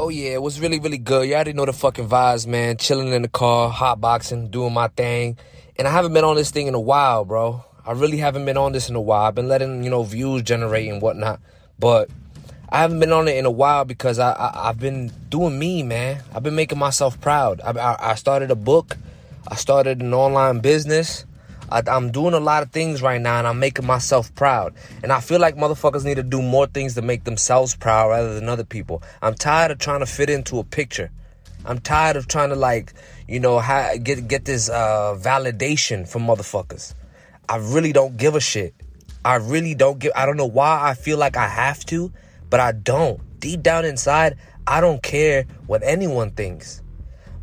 Oh yeah, it was really, really good. You already know the fucking vibes, man. Chilling in the car, hotboxing, doing my thing. And I haven't been on this thing in a while, bro. I really haven't been on this in a while. I've been letting, you know, views generate and whatnot. But I haven't been on it in a while because I, I have been doing me, man. I've been making myself proud. I, I, I started a book. I started an online business. I, am doing a lot of things right now and I'm making myself proud. And I feel like motherfuckers need to do more things to make themselves proud rather than other people. I'm tired of trying to fit into a picture. I'm tired of trying to like, you know, get get this uh, validation from motherfuckers. I really don't give a shit. I really don't give. I don't know why I feel like I have to, but I don't. Deep down inside, I don't care what anyone thinks.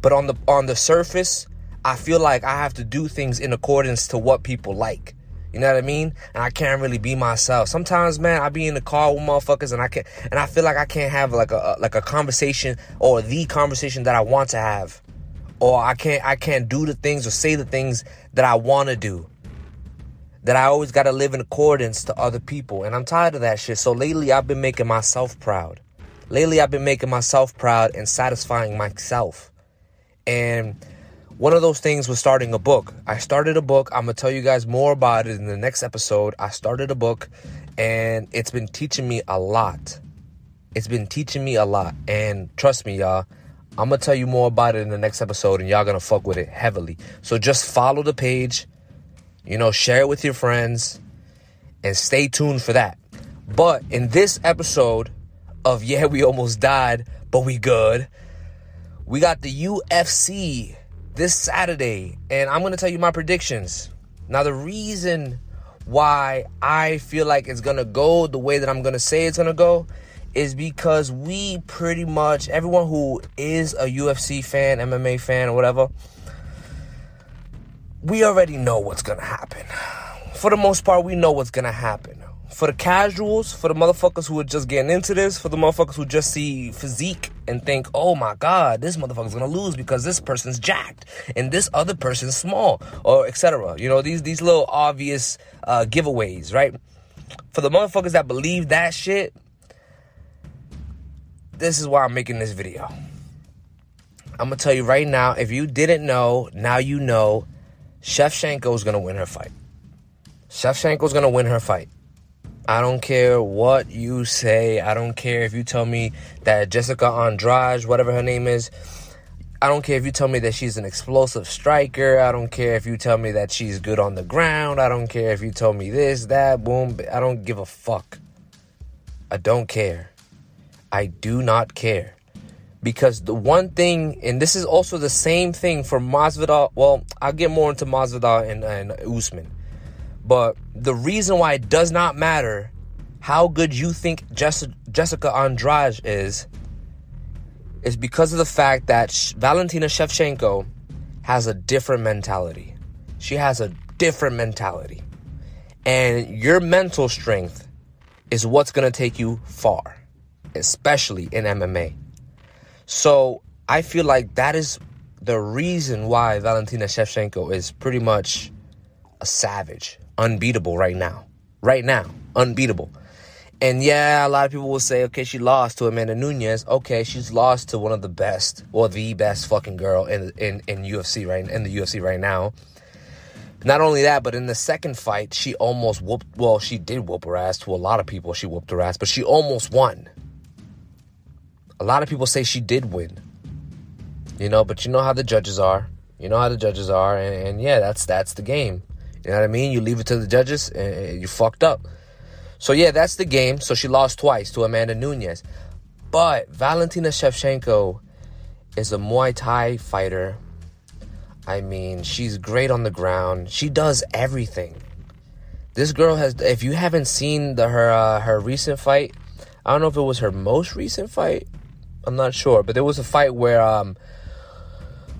But on the on the surface, I feel like I have to do things in accordance to what people like. You know what I mean? And I can't really be myself. Sometimes, man, I be in the car with motherfuckers and I can't. and I feel like I can't have like a like a conversation or the conversation that I want to have. Or I can't I can't do the things or say the things that I want to do. That I always got to live in accordance to other people. And I'm tired of that shit. So lately I've been making myself proud. Lately I've been making myself proud and satisfying myself. And one of those things was starting a book. I started a book. I'm going to tell you guys more about it in the next episode. I started a book and it's been teaching me a lot. It's been teaching me a lot. And trust me, y'all, I'm going to tell you more about it in the next episode and y'all going to fuck with it heavily. So just follow the page, you know, share it with your friends and stay tuned for that. But in this episode of Yeah, We Almost Died, but We Good, we got the UFC this Saturday, and I'm going to tell you my predictions. Now, the reason why I feel like it's going to go the way that I'm going to say it's going to go is because we pretty much, everyone who is a UFC fan, MMA fan, or whatever, we already know what's going to happen. For the most part, we know what's going to happen for the casuals, for the motherfuckers who are just getting into this, for the motherfuckers who just see physique and think, oh my god, this motherfucker's gonna lose because this person's jacked and this other person's small, or etc. You know, these these little obvious uh, giveaways, right? For the motherfuckers that believe that shit, this is why I'm making this video. I'm gonna tell you right now, if you didn't know, now you know, Chef Shevchenko is gonna win her fight. Shevchenko is gonna win her fight. I don't care what you say. I don't care if you tell me that Jessica Andrade, whatever her name is, I don't care if you tell me that she's an explosive striker. I don't care if you tell me that she's good on the ground. I don't care if you tell me this, that, boom. I don't give a fuck. I don't care. I do not care. Because the one thing, and this is also the same thing for Masvidal. Well, I'll get more into Masvidal and, and Usman. But the reason why it does not matter how good you think Jessica Andrade is is because of the fact that Valentina Shevchenko has a different mentality. She has a different mentality. And your mental strength is what's going to take you far, especially in MMA. So I feel like that is the reason why Valentina Shevchenko is pretty much a savage unbeatable right now. Right now, unbeatable. And yeah, a lot of people will say, okay, she lost to Amanda Nunes. Okay, she's lost to one of the best, or the best fucking girl in in, in UFC right in the UFC right now. Not only that, but in the second fight, she almost whooped. Well, she did whoop her ass to a lot of people. She whooped her ass, but she almost won. A lot of people say she did win. You know, but you know how the judges are. You know how the judges are, and, and yeah, that's that's the game. You know what I mean? You leave it to the judges and you fucked up. So yeah, that's the game. So she lost twice to Amanda Nunes. But Valentina Shevchenko is a Muay Thai fighter. I mean, she's great on the ground. She does everything. This girl has if you haven't seen the her uh, her recent fight, I don't know if it was her most recent fight. I'm not sure, but there was a fight where um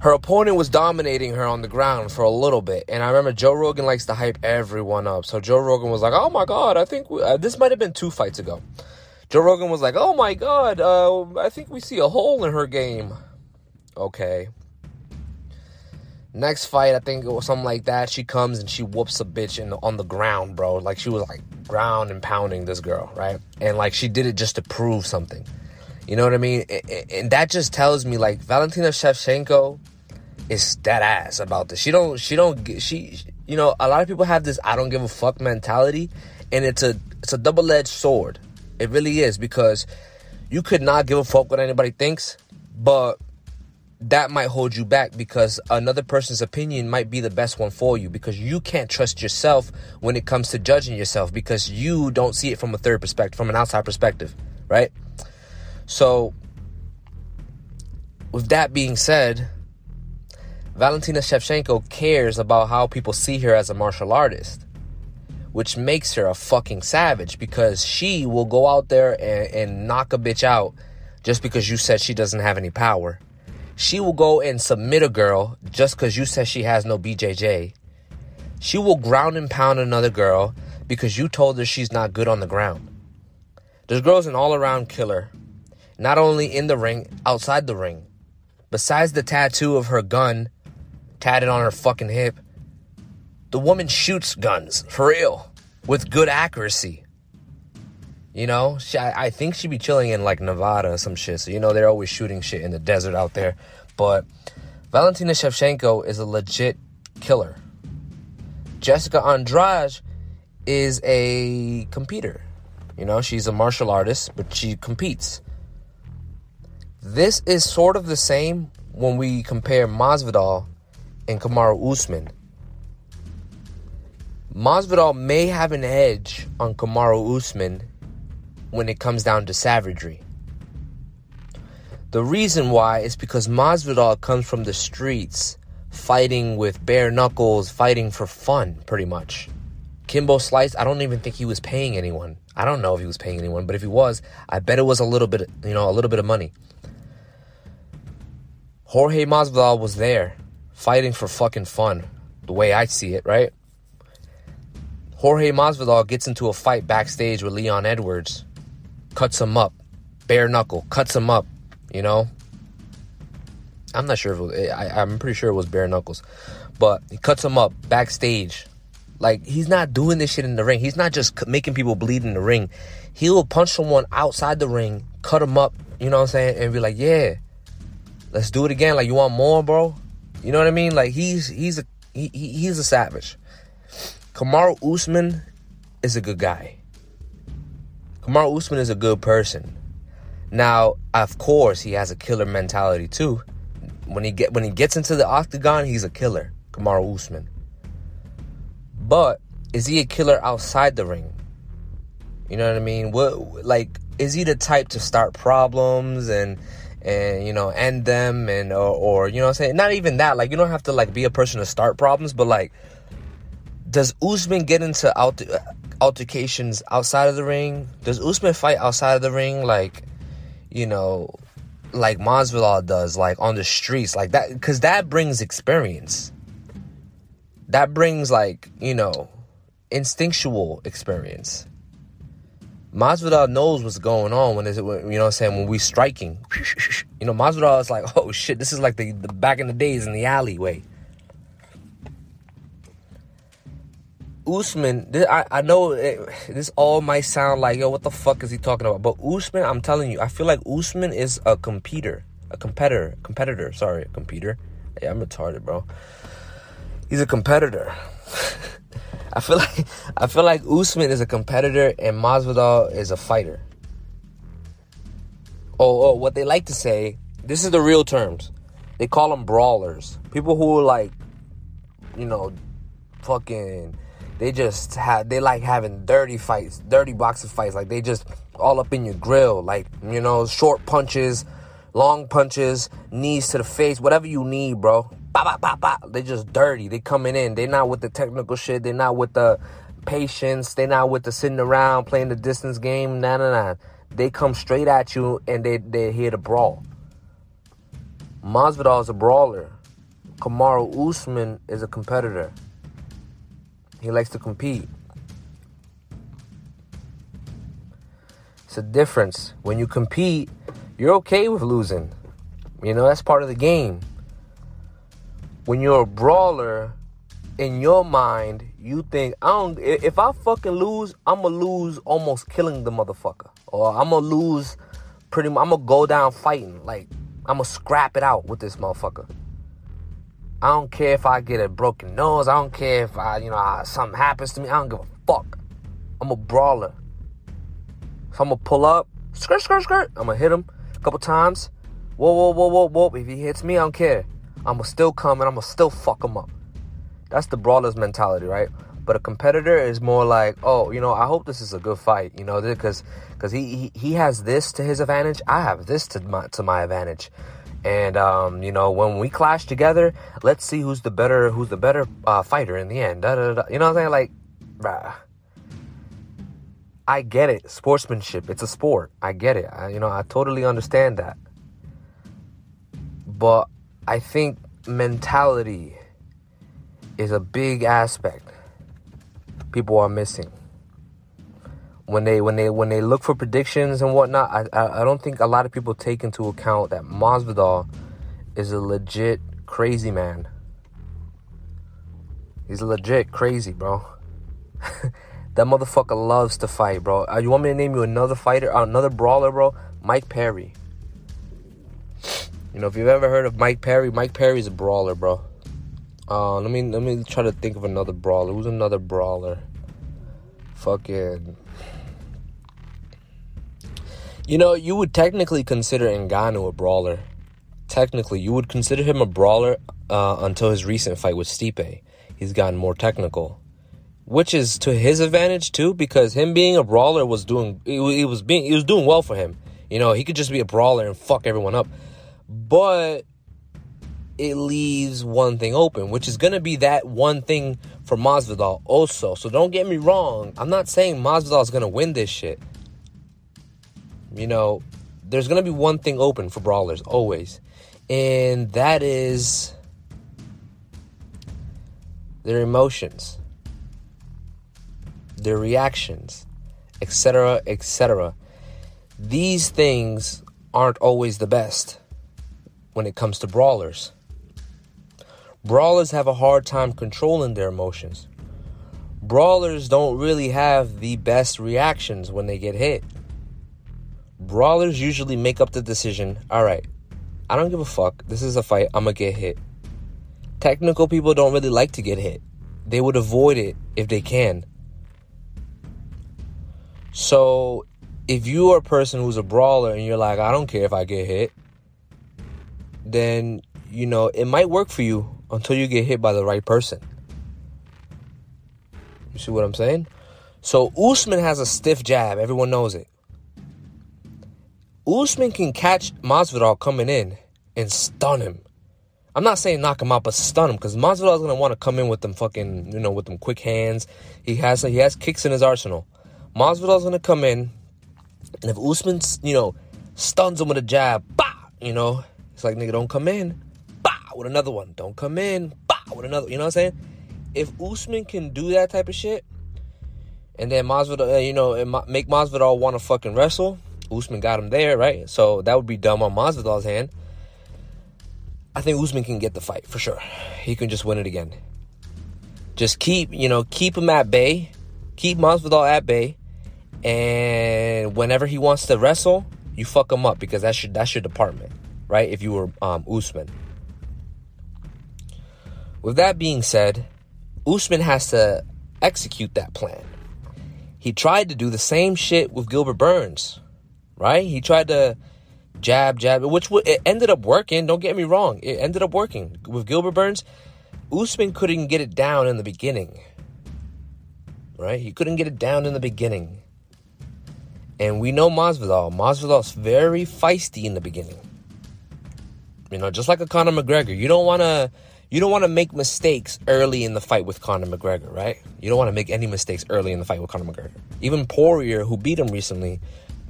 her opponent was dominating her on the ground for a little bit. And I remember Joe Rogan likes to hype everyone up. So Joe Rogan was like, oh my God, I think we, uh, this might have been two fights ago. Joe Rogan was like, oh my God, uh, I think we see a hole in her game. Okay. Next fight, I think it was something like that. She comes and she whoops a bitch in the, on the ground, bro. Like she was like ground and pounding this girl, right? And like she did it just to prove something. You know what I mean? And that just tells me like Valentina Shevchenko is dead ass about this. She don't she don't she you know, a lot of people have this I don't give a fuck mentality and it's a it's a double-edged sword. It really is because you could not give a fuck what anybody thinks, but that might hold you back because another person's opinion might be the best one for you because you can't trust yourself when it comes to judging yourself because you don't see it from a third perspective, from an outside perspective, right? So, with that being said, Valentina Shevchenko cares about how people see her as a martial artist, which makes her a fucking savage because she will go out there and, and knock a bitch out just because you said she doesn't have any power she will go and submit a girl just because you said she has no BJJ. She will ground and pound another girl because you told her she's not good on the ground. This girl's an all around killer, not only in the ring, outside the ring. Besides the tattoo of her gun tatted on her fucking hip, the woman shoots guns for real with good accuracy. You know, she, I, I think she'd be chilling in like Nevada or some shit. So, you know, they're always shooting shit in the desert out there. But Valentina Shevchenko is a legit killer. Jessica Andrade is a competitor. You know, she's a martial artist, but she competes. This is sort of the same when we compare Masvidal and Kamaru Usman. Masvidal may have an edge on Kamaru Usman when it comes down to savagery. The reason why is because Masvidal comes from the streets, fighting with bare knuckles, fighting for fun, pretty much. Kimbo Slice, I don't even think he was paying anyone. I don't know if he was paying anyone, but if he was, I bet it was a little bit, you know, a little bit of money. Jorge Masvidal was there, fighting for fucking fun, the way I see it, right? Jorge Masvidal gets into a fight backstage with Leon Edwards cuts him up, bare knuckle, cuts him up. You know, I'm not sure if it was, I, I'm pretty sure it was bare knuckles, but he cuts him up backstage. Like he's not doing this shit in the ring. He's not just making people bleed in the ring. He will punch someone outside the ring, cut him up. You know what I'm saying, and be like, yeah, let's do it again. Like you want more, bro? You know what I mean? Like he's he's a he, he's a savage. Kamaru Usman is a good guy. Kamaru Usman is a good person. Now, of course, he has a killer mentality too. When he get when he gets into the octagon, he's a killer, Kamaru Usman. But is he a killer outside the ring? You know what I mean? What like is he the type to start problems and and you know end them and or, or you know I'm saying? Not even that. Like you don't have to like be a person to start problems, but like does Usman get into out altercations outside of the ring? Does Usman fight outside of the ring like, you know, like Masvidal does, like on the streets, like that? Because that brings experience. That brings like you know, instinctual experience. Masvidal knows what's going on when is it, you know what I'm saying, when we striking. You know, Masvidal is like, oh shit, this is like the, the back in the days in the alleyway. Usman, this, I, I know it, this all might sound like, yo, what the fuck is he talking about? But Usman, I'm telling you, I feel like Usman is a competitor, a competitor, competitor, sorry, a competitor. Yeah, I'm retarded, bro. He's a competitor. I feel like I feel like Usman is a competitor and Masvidal is a fighter. Oh, oh, what they like to say, this is the real terms. They call them brawlers. People who like, you know, fucking they just have they like having dirty fights, dirty boxing fights. Like they just all up in your grill, like you know, short punches, long punches, knees to the face, whatever you need, bro. Bah, bah, bah, bah. They just dirty. They coming in. They not with the technical shit. They not with the patience. They not with the sitting around playing the distance game. Nah, nah, nah. They come straight at you and they they here to brawl. Masvidal is a brawler. Kamaru Usman is a competitor. He likes to compete. It's a difference. When you compete, you're okay with losing. You know, that's part of the game. When you're a brawler, in your mind, you think, I don't if I fucking lose, I'ma lose almost killing the motherfucker. Or I'ma lose pretty much, I'm gonna go down fighting. Like, I'm gonna scrap it out with this motherfucker. I don't care if I get a broken nose. I don't care if I, you know, something happens to me. I don't give a fuck. I'm a brawler. So I'm gonna pull up, skirt, skirt, skirt. I'm gonna hit him a couple times. Whoa, whoa, whoa, whoa, whoa. If he hits me, I don't care. I'm gonna still come and I'm gonna still fuck him up. That's the brawler's mentality, right? But a competitor is more like, oh, you know, I hope this is a good fight, you know, because because he, he he has this to his advantage, I have this to my to my advantage, and um, you know, when we clash together, let's see who's the better who's the better uh, fighter in the end. Da, da, da. You know what I'm saying? Like, bruh. I get it. Sportsmanship. It's a sport. I get it. I, you know, I totally understand that. But I think mentality is a big aspect people are missing when they when they when they look for predictions and whatnot. I I, I don't think a lot of people take into account that Masvidal is a legit crazy man. He's legit crazy, bro. that motherfucker loves to fight, bro. Uh, you want me to name you another fighter, another brawler, bro? Mike Perry. You know, if you've ever heard of Mike Perry, Mike Perry's a brawler, bro. Uh, let me let me try to think of another brawler. Who's another brawler? Fucking. You know, you would technically consider Ngannou a brawler. Technically, you would consider him a brawler uh, until his recent fight with Stipe. He's gotten more technical, which is to his advantage too, because him being a brawler was doing he was being he was doing well for him. You know, he could just be a brawler and fuck everyone up, but it leaves one thing open, which is going to be that one thing for Masvidal also. So don't get me wrong. I'm not saying Masvidal is going to win this shit. You know, there's going to be one thing open for brawlers always. And that is their emotions, their reactions, etc., etc. These things aren't always the best when it comes to brawlers. Brawlers have a hard time controlling their emotions. Brawlers don't really have the best reactions when they get hit. Brawlers usually make up the decision all right, I don't give a fuck. This is a fight. I'm going to get hit. Technical people don't really like to get hit, they would avoid it if they can. So, if you are a person who's a brawler and you're like, I don't care if I get hit, then, you know, it might work for you until you get hit by the right person. You see what I'm saying? So Usman has a stiff jab. Everyone knows it. Usman can catch Masvidal coming in and stun him. I'm not saying knock him out, but stun him because Masvidal is gonna want to come in with them fucking, you know, with them quick hands. He has he has kicks in his arsenal. Masvidal's gonna come in, and if Usman, you know, stuns him with a jab, bah, you know, it's like nigga, don't come in bah, with another one. Don't come in, bah, with another. You know what I'm saying? If Usman can do that type of shit, and then Masvidal, uh, you know, make Masvidal want to fucking wrestle, Usman got him there, right? So that would be dumb on Masvidal's hand. I think Usman can get the fight for sure. He can just win it again. Just keep, you know, keep him at bay, keep Masvidal at bay, and whenever he wants to wrestle, you fuck him up because that's your that's your department, right? If you were um, Usman. With that being said, Usman has to execute that plan. He tried to do the same shit with Gilbert Burns, right? He tried to jab, jab, which it ended up working. Don't get me wrong, it ended up working with Gilbert Burns. Usman couldn't get it down in the beginning, right? He couldn't get it down in the beginning, and we know Masvidal. Masvidal's very feisty in the beginning. You know, just like a Conor McGregor, you don't want to you don't want to make mistakes early in the fight with Conor McGregor, right? You don't want to make any mistakes early in the fight with Conor McGregor. Even Poirier, who beat him recently,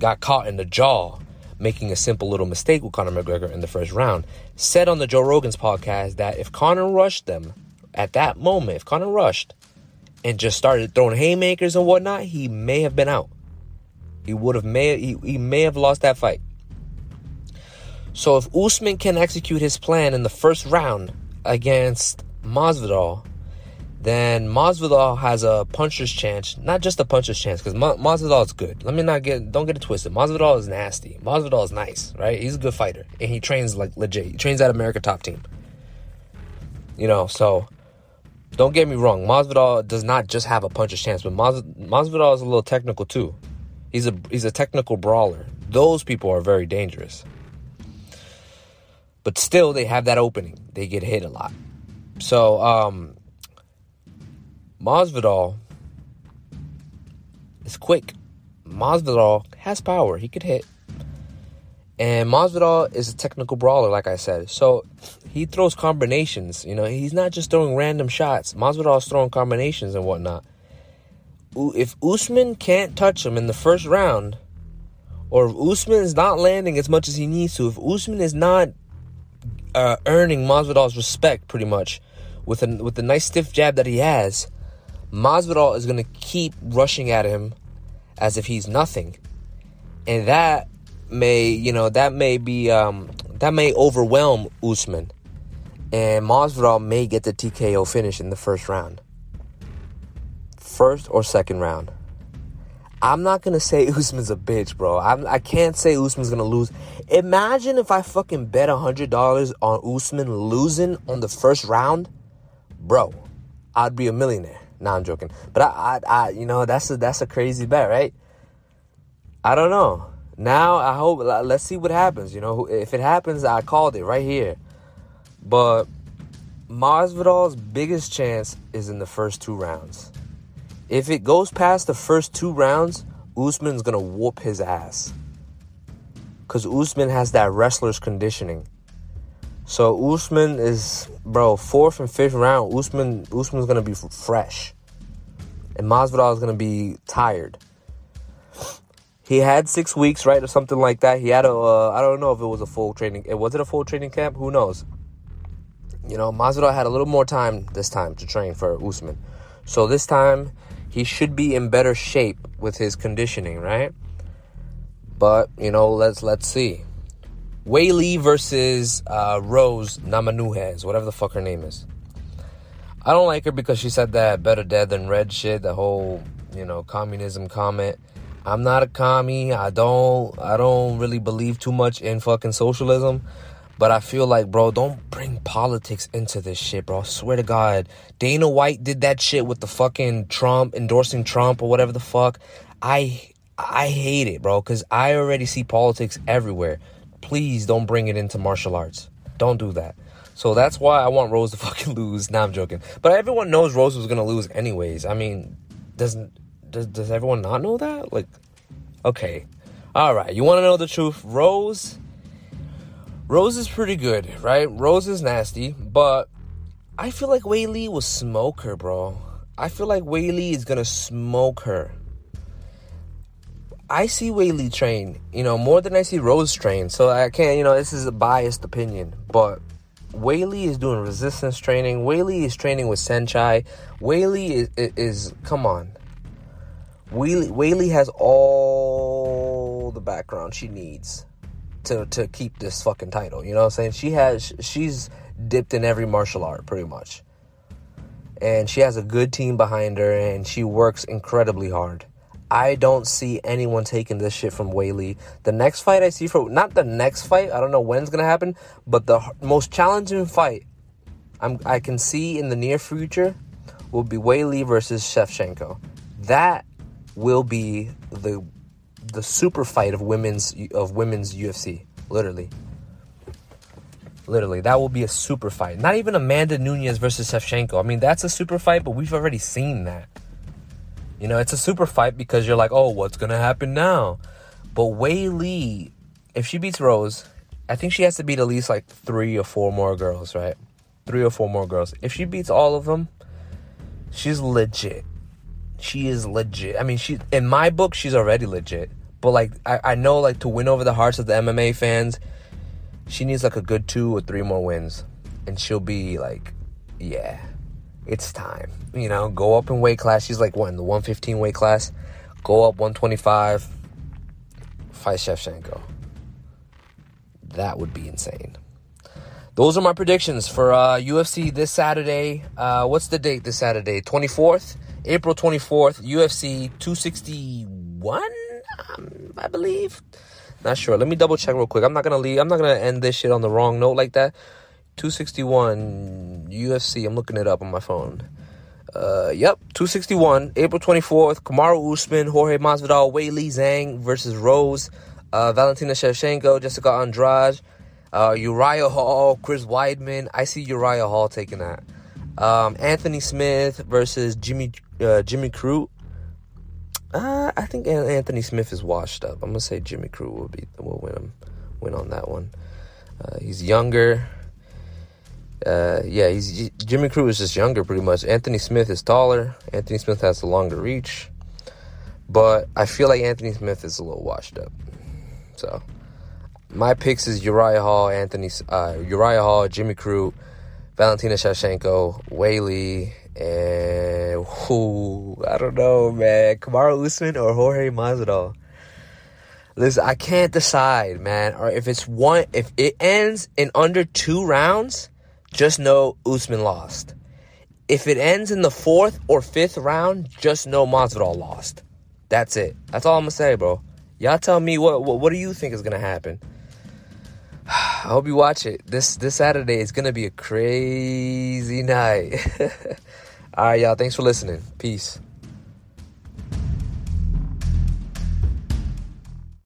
got caught in the jaw making a simple little mistake with Conor McGregor in the first round. Said on the Joe Rogan's podcast that if Conor rushed them at that moment, if Conor rushed and just started throwing haymakers and whatnot, he may have been out. He would have may he, he may have lost that fight. So if Usman can execute his plan in the first round against Masvidal, then Masvidal has a puncher's chance. Not just a puncher's chance, because Ma- Masvidal is good. Let me not get don't get it twisted. Masvidal is nasty. Masvidal is nice, right? He's a good fighter, and he trains like legit. He trains at America Top Team. You know, so don't get me wrong. Masvidal does not just have a puncher's chance, but Mas- Masvidal is a little technical too. He's a he's a technical brawler. Those people are very dangerous. But still, they have that opening. They get hit a lot. So, um, Masvidal is quick. Masvidal has power. He could hit. And Masvidal is a technical brawler, like I said. So he throws combinations. You know, he's not just throwing random shots. Masvidal is throwing combinations and whatnot. If Usman can't touch him in the first round, or if Usman is not landing as much as he needs to, if Usman is not uh, earning Masvidal's respect, pretty much, with a with the nice stiff jab that he has, Masvidal is going to keep rushing at him as if he's nothing. And that may, you know, that may be, um, that may overwhelm Usman. And Masvidal may get the TKO finish in the first round. First or second round. I'm not gonna say Usman's a bitch, bro. I'm, I can not say Usman's gonna lose. Imagine if I fucking bet hundred dollars on Usman losing on the first round, bro. I'd be a millionaire. No, I'm joking. But I, I, I, you know, that's a that's a crazy bet, right? I don't know. Now I hope. Let's see what happens. You know, if it happens, I called it right here. But Masvidal's biggest chance is in the first two rounds. If it goes past the first two rounds, Usman's gonna whoop his ass. Cause Usman has that wrestler's conditioning. So Usman is, bro, fourth and fifth round. Usman, Usman's gonna be fresh, and Masvidal is gonna be tired. He had six weeks, right, or something like that. He had a, uh, I don't know if it was a full training. It was it a full training camp? Who knows? You know, Masvidal had a little more time this time to train for Usman. So this time, he should be in better shape with his conditioning, right? But you know, let's let's see. Weili versus uh, Rose Namajunas, whatever the fuck her name is. I don't like her because she said that better dead than red shit, the whole, you know, communism comment. I'm not a commie. I don't I don't really believe too much in fucking socialism. But I feel like, bro, don't bring politics into this shit, bro. I swear to God. Dana White did that shit with the fucking Trump, endorsing Trump or whatever the fuck. I I hate it, bro, because I already see politics everywhere please don't bring it into martial arts. Don't do that. So that's why I want Rose to fucking lose. Now nah, I'm joking. But everyone knows Rose was gonna lose anyways. I mean, doesn't does does everyone not know that? Like, okay, all right. You want to know the truth? Rose, Rose is pretty good, right? Rose is nasty, but I feel like Weili will smoke her, bro. I feel like Weili is gonna smoke her. I see Weili train, you know, more than I see Rose train. So I can't, you know, this is a biased opinion, but Weili is doing resistance training. Weili is training with Saenchai. Weili is, is, is come on. Weili, Weili has all the background she needs to to keep this fucking title. You know what I'm saying? She has she's dipped in every martial art pretty much. And she has a good team behind her and she works incredibly hard. I don't see anyone taking this shit from Weili. The next fight I see for not the next fight, I don't know when it's gonna happen, but the most challenging fight I'm, I can see in the near future will be Weili versus Shevchenko. That will be the the super fight of women's of women's UFC. Literally, literally, that will be a super fight. Not even Amanda Nunes versus Shevchenko. I mean, that's a super fight, but we've already seen that. You know, it's a super fight because you're like, oh, what's gonna happen now? But Weili, if she beats Rose, I think she has to beat at least like three or four more girls, right? Three or four more girls. If she beats all of them, she's legit. She is legit. I mean, she in my book, she's already legit. But like, I, I know like to win over the hearts of the MMA fans, she needs like a good two or three more wins, and she'll be like, yeah, it's time. You know, go up in weight class. She's like what in the 115 weight class. Go up 125. Fight Shevchenko. That would be insane. those are my predictions for uh, UFC this Saturday. Uh, what's the date this Saturday? 24th? April 24th, UFC 261, um, I believe. Not sure. Let me double check real quick. I'm not gonna leave. I'm not gonna end this shit on the wrong note like that. 261 UFC. I'm looking it up on my phone. Uh, yep, 261, April 24th. Kamaru Usman, Jorge Masvidal, Weili Zhang versus Rose, uh, Valentina Shevchenko, Jessica Andrade, uh, Uriah Hall, Chris Weidman. I see Uriah Hall taking that. Um, Anthony Smith versus Jimmy uh, Jimmy Crute. Uh, I think Anthony Smith is washed up. I'm gonna say Jimmy Crew will be will win him, win on that one. Uh, he's younger. Uh, yeah, he's Jimmy Crew is just younger, pretty much. Anthony Smith is taller. Anthony Smith has a longer reach, but I feel like Anthony Smith is a little washed up. So my picks is Uriah Hall, Anthony, uh, Uriah Hall, Jimmy Crew, Valentina Shevchenko, Weili, and who I don't know, man, Kamaru Usman or Jorge Masvidal. Listen, I can't decide, man. Or if it's one, if it ends in under two rounds, just know Usman lost. If it ends in the fourth or fifth round, just know Masvidal lost. That's it. That's all I'm gonna say, bro. Y'all tell me what what, what do you think is gonna happen? I hope you watch it. This this Saturday is gonna be a crazy night. All right, y'all. Thanks for listening. Peace.